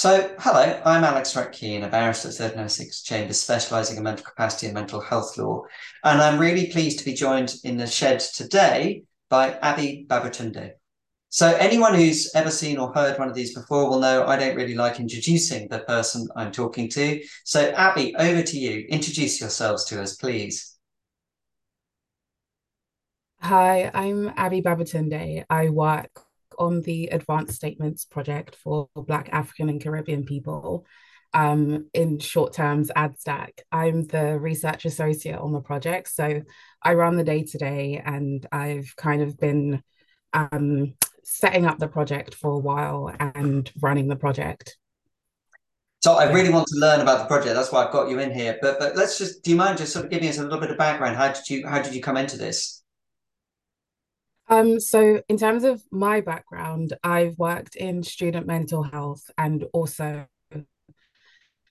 So, hello, I'm Alex Ruck Keene, a barrister at 39 Essex Chambers, specialising in mental capacity and mental health law. And I'm really pleased to be joined in the shed today by Abiy Babatunde. So, anyone who's ever seen or heard one of these before will know I don't really like introducing the person I'm talking to. So, Abiy, over to you. Introduce yourselves to us, please. Hi, I'm Abiy Babatunde. I work on the Advanced Statements Project for Black African and Caribbean people, um, in short terms, ADSTAC. I'm the research associate on the project. So I run the day to day and I've kind of been um, setting up the project for a while and running the project. So I really want to learn about the project. That's why I've got you in here. But but let's just do you mind just sort of giving us a little bit of background? How did you how did you come into this? Um, so in terms of my background, I've worked in student mental health and also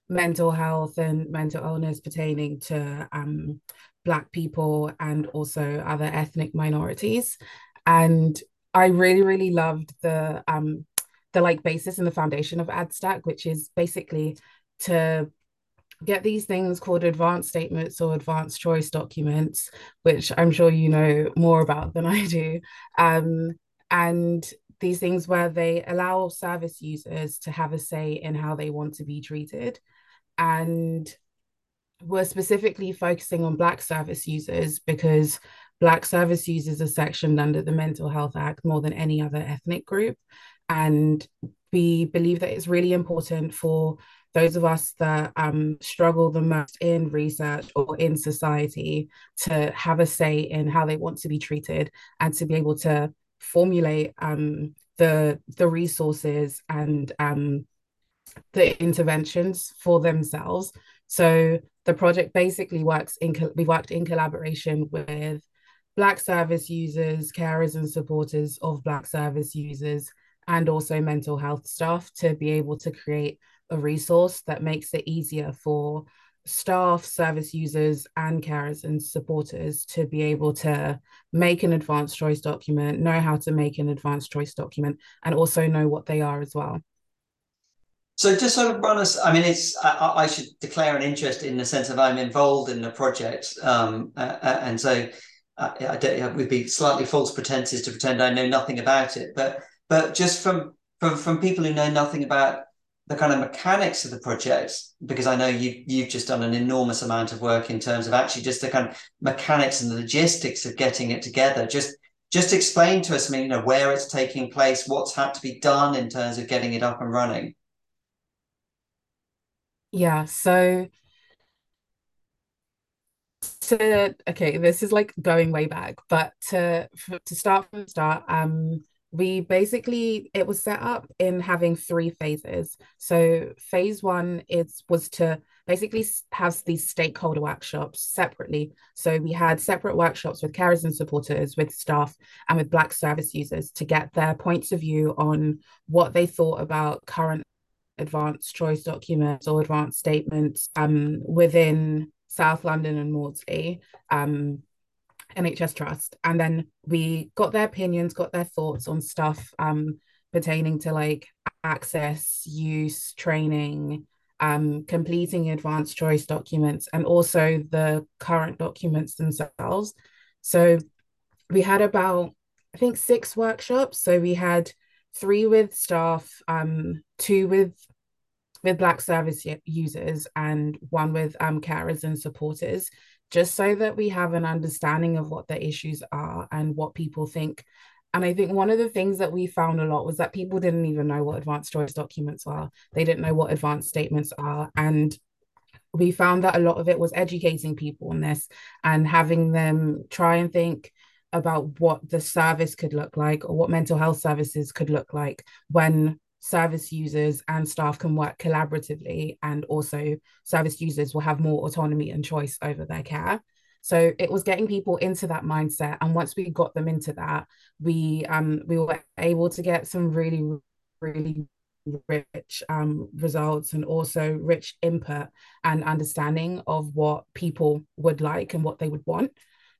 mental health and mental illness pertaining to um, Black people and also other ethnic minorities. And I really, really loved the um, the like basis and the foundation of ADSTAC, which is basically to get these things called advanced statements or advanced choice documents, which I'm sure you know more about than I do. Um, and these things where they allow service users to have a say in how they want to be treated. And we're specifically focusing on Black service users because Black service users are sectioned under the Mental Health Act more than any other ethnic group. And we believe that it's really important for those of us that um, struggle the most in research or in society to have a say in how they want to be treated and to be able to formulate um, the the resources and um, the interventions for themselves. So the project basically works in we worked in collaboration with Black service users, carers, and supporters of Black service users, and also mental health staff to be able to create a resource that makes it easier for staff, service users, and carers and supporters to be able to make an advanced choice document, know how to make an advanced choice document, and also know what they are as well. So just sort of run us. I mean, it's I, I should declare an interest in the sense of I'm involved in the project, um, uh, and so uh, I don't, it would be slightly false pretenses to pretend I know nothing about it. But but just from from from people who know nothing about the kind of mechanics of the project because I know you you've just done an enormous amount of work in terms of actually just the kind of mechanics and the logistics of getting it together. Just just explain to us, I mean, you know, where it's taking place, what's had to be done in terms of getting it up and running. Yeah, so to okay, this is like going way back, but to to start from the start, um, we basically it was set up in having three phases. So phase one is was to basically have these stakeholder workshops separately. So we had separate workshops with carers and supporters with staff and with black service users to get their points of view on what they thought about current advanced choice documents or advanced statements um, within south london and maudsley um, NHS Trust. And then we got their opinions, got their thoughts on stuff um, pertaining to like access, use, training, um, completing advanced choice documents, and also the current documents themselves. So we had about, I think, six workshops. So we had three with staff, um, two with with Black service users, and one with um, carers and supporters just so that we have an understanding of what the issues are and what people think. And I think one of the things that we found a lot was that people didn't even know what advanced choice documents are. They didn't know what advanced statements are. And we found that a lot of it was educating people on this and having them try and think about what the service could look like or what mental health services could look like when service users and staff can work collaboratively and also service users will have more autonomy and choice over their care. So it was getting people into that mindset and once we got them into that we um we were able to get some really really rich um, results and also rich input and understanding of what people would like and what they would want.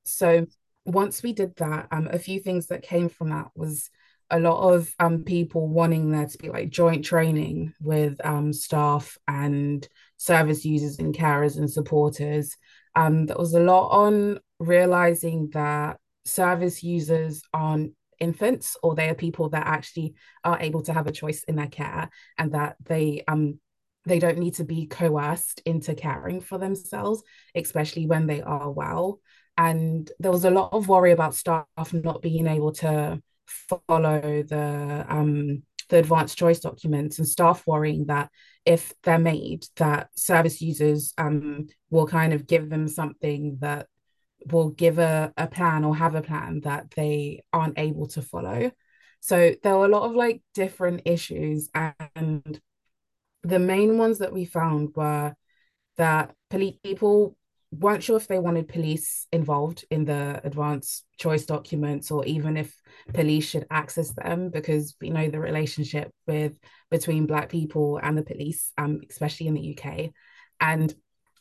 So once we did that um, a few things that came from that was a lot of um people wanting there to be like joint training with um staff and service users and carers and supporters. Um, there was a lot on realizing that service users aren't infants or they are people that actually are able to have a choice in their care and that they um they don't need to be coerced into caring for themselves, especially when they are well. And there was a lot of worry about staff not being able to follow the um, the advanced choice documents and staff worrying that if they're made, that service users um, will kind of give them something that will give a, a plan or have a plan that they aren't able to follow. So there were a lot of like different issues and the main ones that we found were that police people weren't sure if they wanted police involved in the advance choice documents or even if police should access them because we know the relationship with between black people and the police um, especially in the uk and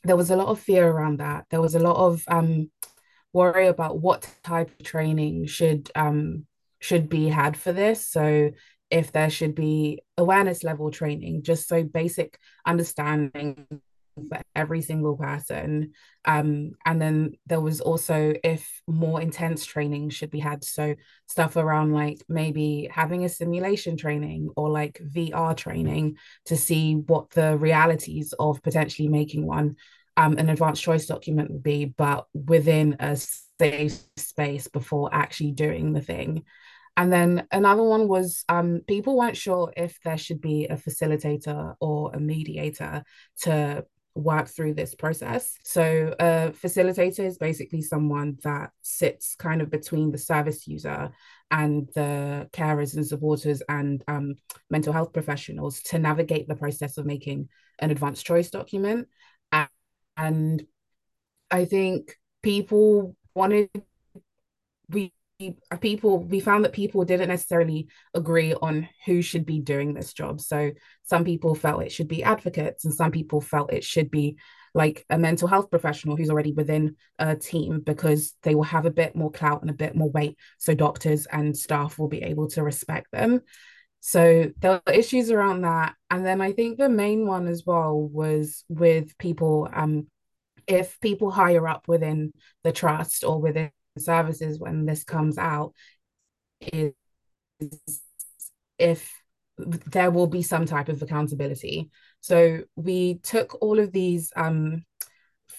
there was a lot of fear around that. There was a lot of um, worry about what type of training should um, should be had for this. So if there should be awareness level training, just so basic understanding for every single person. Um, and then there was also if more intense training should be had. So stuff around like maybe having a simulation training or like VR training to see what the realities of potentially making one um, an advanced choice document would be, but within a safe space before actually doing the thing. And then another one was um, people weren't sure if there should be a facilitator or a mediator to work through this process. So, a facilitator is basically someone that sits kind of between the service user and the carers and supporters and um, mental health professionals to navigate the process of making an advanced choice document. And I think people wanted we people we found that people didn't necessarily agree on who should be doing this job. So some people felt it should be advocates and some people felt it should be like a mental health professional who's already within a team because they will have a bit more clout and a bit more weight. So doctors and staff will be able to respect them. So there were issues around that. And then i think the main one as well was with people um if people higher up within the trust or within services when this comes out is if there will be some type of accountability. So we took all of these um,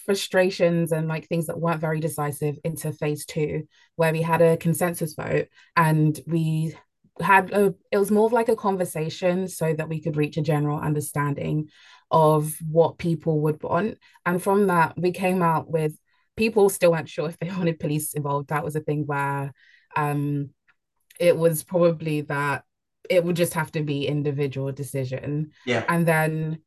frustrations and like things that weren't very decisive into phase two, where we had a consensus vote and we had a it was more of like a conversation so that we could reach a general understanding of what people would want and from that we came out with people still weren't sure if they wanted police involved. That was a thing where um, it was probably that it would just have to be individual decision. Yeah. And then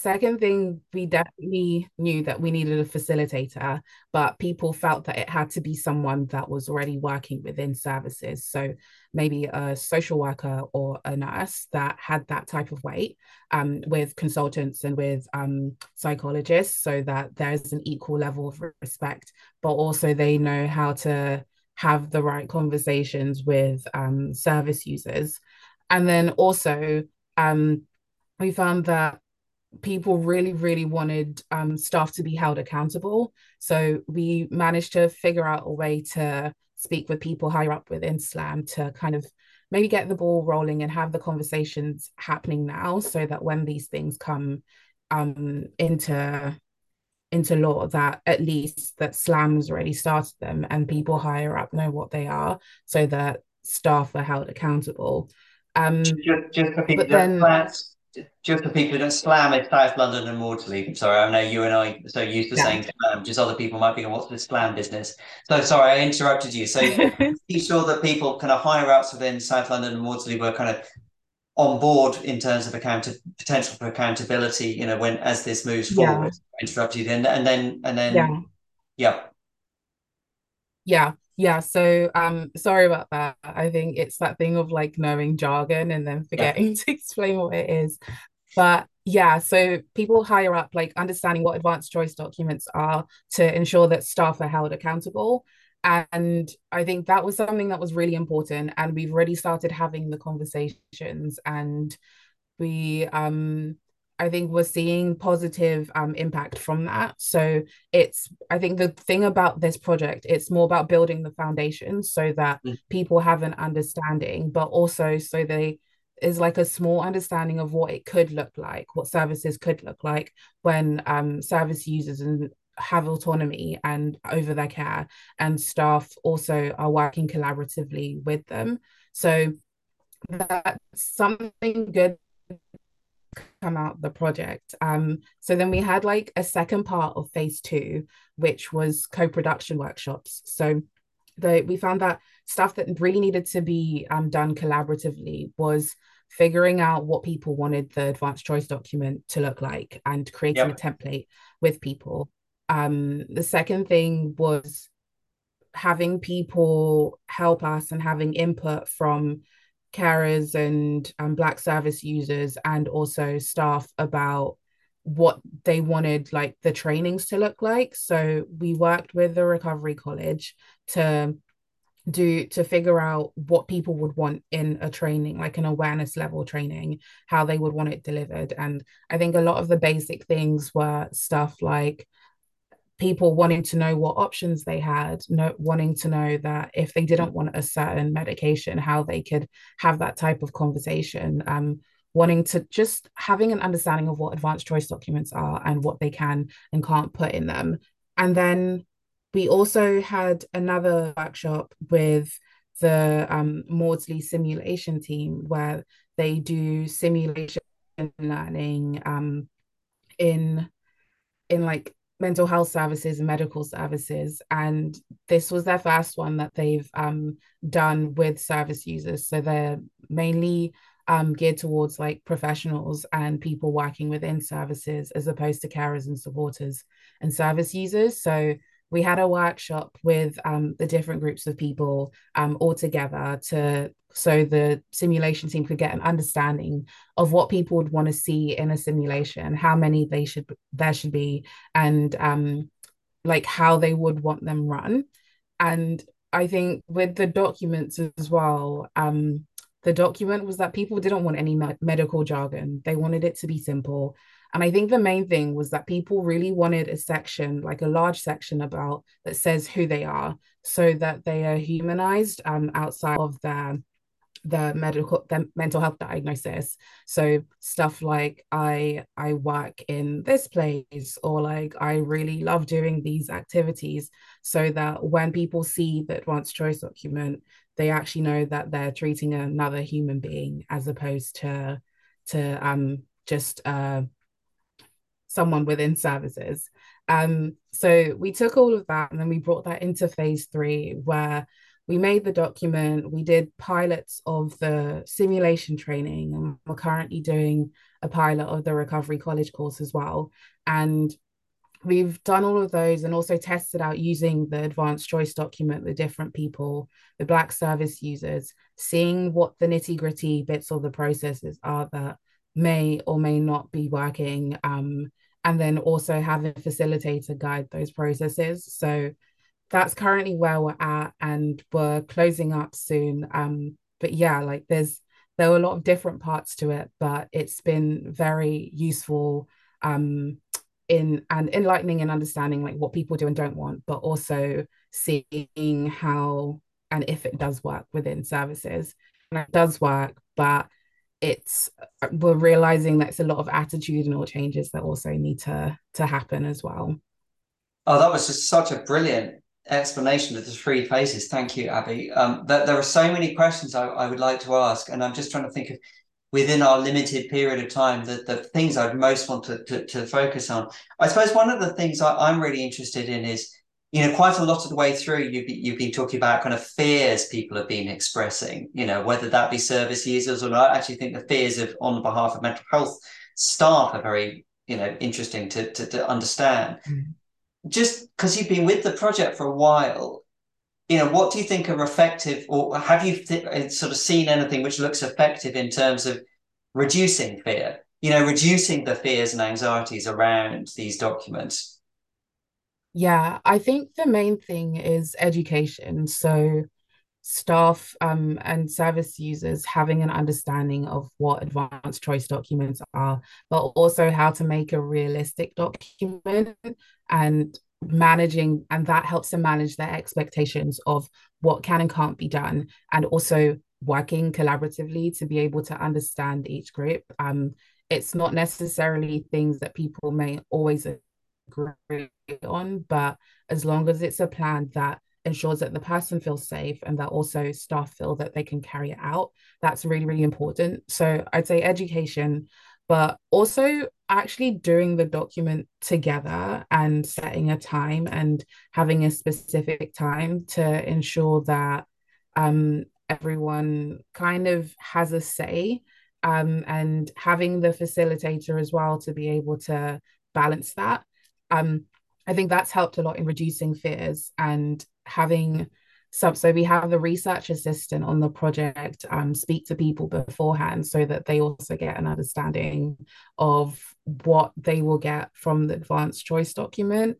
second thing, we definitely knew that we needed a facilitator, but people felt that it had to be someone that was already working within services. So maybe a social worker or a nurse that had that type of weight um, with consultants and with um, psychologists so that there's an equal level of respect, but also they know how to have the right conversations with um, service users. And then also, um, we found that people really, really wanted um, staff to be held accountable. So we managed to figure out a way to speak with people higher up within SLAM to kind of maybe get the ball rolling and have the conversations happening now so that when these things come um, into into law that at least that SLAM's already started them and people higher up know what they are so that staff are held accountable. Um, just, just people, but then, just for people who don't slam it's South London and Maudsley. Sorry, I know you and I are so used to yeah. saying slam, just other people might be going, what's this slam business? So sorry, I interrupted you. So you sure that people kind of higher ups within South London and Maudsley were kind of on board in terms of account potential for accountability, you know, when as this moves forward. Yeah. Interrupt you then and then and then yeah. yeah. Yeah. Yeah, so um sorry about that. I think it's that thing of like knowing jargon and then forgetting yeah. to explain what it is. But yeah, so people higher up like understanding what advanced choice documents are to ensure that staff are held accountable. And I think that was something that was really important. And we've already started having the conversations and we um I think we're seeing positive um, impact from that. So it's, I think the thing about this project, it's more about building the foundation so that mm. people have an understanding, but also so they is like a small understanding of what it could look like, what services could look like when um, service users and have autonomy and over their care, and staff also are working collaboratively with them. So that's something good come out the project. Um, so then we had like a second part of phase two, which was co-production workshops. So the we found that stuff that really needed to be um, done collaboratively was figuring out what people wanted the advanced choice document to look like and creating yep. a template with people. Um, the second thing was having people help us and having input from carers and um, black service users and also staff about what they wanted like the trainings to look like. So we worked with the recovery college to do to figure out what people would want in a training like an awareness level training how they would want it delivered. And i think a lot of the basic things were stuff like people wanting to know what options they had, no, wanting to know that if they didn't want a certain medication, how they could have that type of conversation, um, wanting to just having an understanding of what advanced choice documents are and what they can and can't put in them. And then we also had another workshop with the um, Maudsley simulation team where they do simulation learning um, in in like mental health services and medical services. And this was their first one that they've um, done with service users. So they're mainly um, geared towards like professionals and people working within services as opposed to carers and supporters and service users. So we had a workshop with um, the different groups of people um, all together to so the simulation team could get an understanding of what people would want to see in a simulation how many they should there should be and um, like how they would want them run. And i think with the documents as well um, the document was that people didn't want any me- medical jargon. They wanted it to be simple and I think the main thing was that people really wanted a section, like a large section about that says who they are, so that they are humanized um, outside of their the medical the mental health diagnosis. So stuff like i i work in this place or like i really love doing these activities so that when people see the advanced choice document they actually know that they're treating another human being as opposed to to um just uh someone within services. Um, so we took all of that and then we brought that into phase three, where we made the document, we did pilots of the simulation training, and we're currently doing a pilot of the recovery college course as well. And we've done all of those and also tested out using the advanced choice document the different people the black service users seeing what the nitty gritty bits of the processes are that may or may not be working um, and then also have a facilitator guide those processes. So that's currently where we're at, and we're closing up soon. Um, but yeah, like there's there are a lot of different parts to it, but it's been very useful um, in and enlightening and understanding like what people do and don't want, but also seeing how and if it does work within services. And it does work, but it's we're realizing that it's a lot of attitudinal changes that also need to to happen as well. Oh, that was just such a brilliant explanation of the three phases. Thank you, Abiy. Um, there, there are so many questions I, I would like to ask, and I'm just trying to think of within our limited period of time the, the things I'd most want to, to, to focus on. I suppose one of the things I, I'm really interested in is you know, quite a lot of the way through, you've, you've been talking about kind of fears people have been expressing, you know, whether that be service users or not. I actually think the fears of on behalf of mental health staff are very, you know, interesting to, to, to understand. Mm. Just because you've been with the project for a while, you know, what do you think are effective, or have you th- uh, sort of seen anything which looks effective in terms of reducing fear? You know, reducing the fears and anxieties around these documents. Yeah, I think the main thing is education. So staff um, and service users having an understanding of what advanced choice documents are, but also how to make a realistic document and managing, and that helps to manage their expectations of what can and can't be done, and also working collaboratively to be able to understand each group. Um, it's not necessarily things that people may always agree on, but as long as it's a plan that ensures that the person feels safe and that also staff feel that they can carry it out, that's really, really important. So I'd say education, but also actually doing the document together and setting a time and having a specific time to ensure that um, everyone kind of has a say um, and having the facilitator as well to be able to balance that um, I think that's helped a lot in reducing fears and having some. So we have the research assistant on the project um, speak to people beforehand so that they also get an understanding of what they will get from the advanced choice document.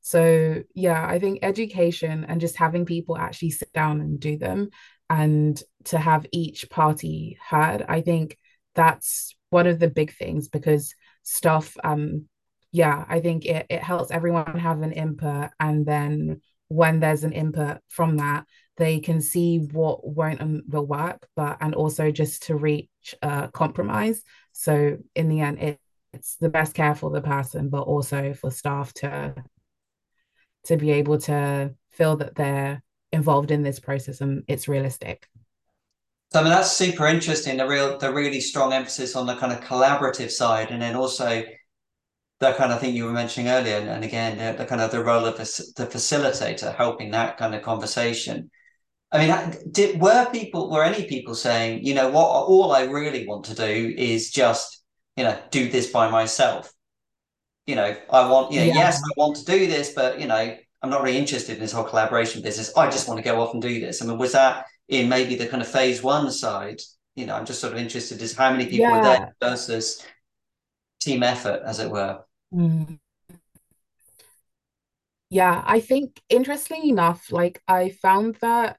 So yeah, I think education and just having people actually sit down and do them and to have each party heard, I think that's one of the big things because stuff um yeah, I think it, it helps everyone have an input. And then when there's an input from that, they can see what won't and will work, but and also just to reach a compromise. So in the end, it, it's the best care for the person, but also for staff to to be able to feel that they're involved in this process and it's realistic. So I mean that's super interesting. The real the really strong emphasis on the kind of collaborative side, and then also that kind of thing you were mentioning earlier, and again, the, the kind of the role of the facilitator helping that kind of conversation. I mean, did were people were any people saying, you know, what all I really want to do is just, you know, do this by myself. You know, I want, you know, yeah. yes, I want to do this, but you know, I'm not really interested in this whole collaboration business. I just want to go off and do this. I mean, was that in maybe the kind of phase one side? You know, I'm just sort of interested is how many people yeah. were there versus team effort, as it were. Mm. Yeah, I think interestingly enough, like I found that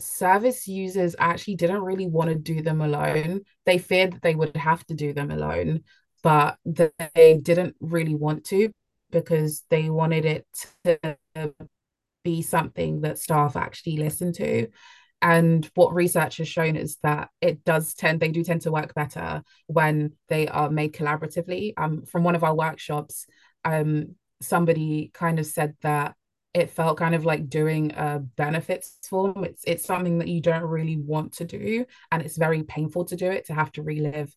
service users actually didn't really want to do them alone. They feared that they would have to do them alone, but they didn't really want to because they wanted it to be something that staff actually listen to. And what research has shown is that it does tend, they do tend to work better when they are made collaboratively. Um, from one of our workshops, um, somebody kind of said that it felt kind of like doing a benefits form. It's it's something that you don't really want to do, and it's very painful to do it to have to relive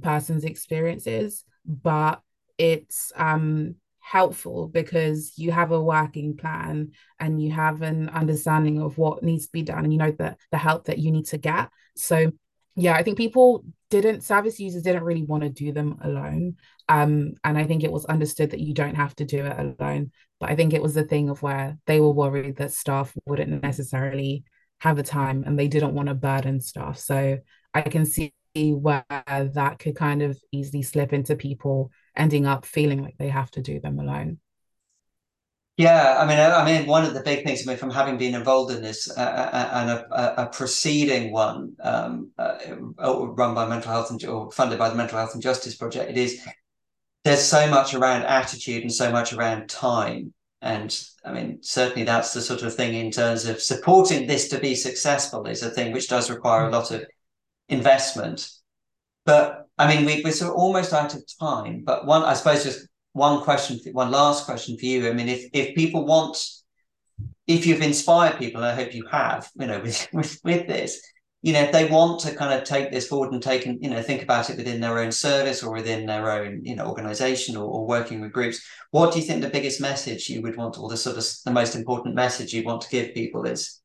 person's experiences. But it's um helpful because you have a working plan and you have an understanding of what needs to be done and you know the, the help that you need to get. So yeah i think people didn't service users didn't really want to do them alone. Um and i think it was understood that you don't have to do it alone but i think it was the thing of where they were worried that staff wouldn't necessarily have the time and they didn't want to burden staff. So i can see where that could kind of easily slip into people ending up feeling like they have to do them alone. Yeah, I mean, I, I mean, one of the big things, I mean, from having been involved in this uh, uh, uh and a, a, preceding one um, uh, run by mental health and or funded by the Mental Health and Justice Project, it is there's so much around attitude and so much around time. And I mean, certainly that's the sort of thing in terms of supporting this to be successful is a thing which does require a lot of investment. But I mean, we, we're sort of almost out of time, but one, I suppose, just one question, one last question for you. I mean, if if people want, if you've inspired people, and I hope you have, you know, with with, with this, you know, if they want to kind of take this forward and take and you know think about it within their own service or within their own you know organization or, or working with groups, what do you think the biggest message you would want, or the sort of the most important message you want to give people is?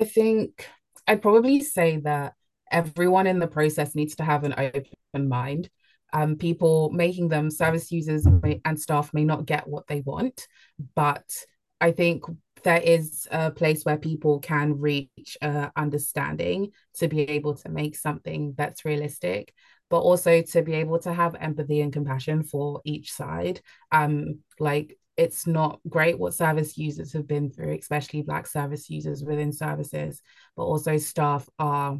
I think I'd probably say that everyone in the process needs to have an open mind. Um, people making them service users may, and staff may not get what they want, but I think there is a place where people can reach uh, understanding to be able to make something that's realistic. but also to be able to have empathy and compassion for each side. Um, like it's not great what service users have been through, especially Black service users within services, but also staff are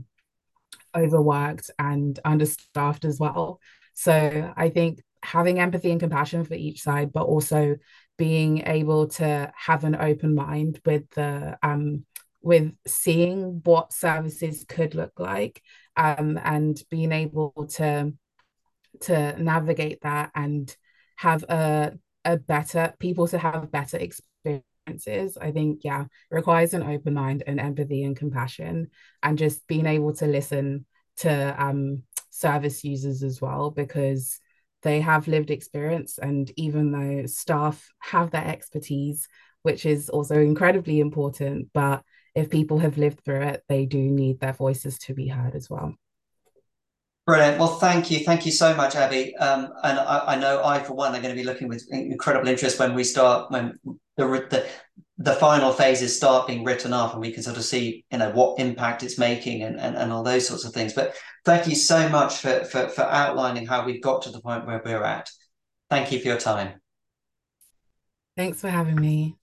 overworked and understaffed as well. So I think having empathy and compassion for each side, but also being able to have an open mind with the um, with seeing what services could look like um, and being able to to navigate that and have a a better people to have better experiences i think yeah requires an open mind and empathy and compassion and just being able to listen to um service users as well because they have lived experience and even though staff have that expertise which is also incredibly important but if people have lived through it they do need their voices to be heard as well Brilliant. Well, thank you. Thank you so much, Abiy. Um, and I, I, know I, for one, are going to be looking with incredible interest when we start, when the, the, the final phases start being written up and we can sort of see, you know, what impact it's making and, and, and all those sorts of things. But thank you so much for, for, for outlining how we've got to the point where we're at. Thank you for your time. Thanks for having me.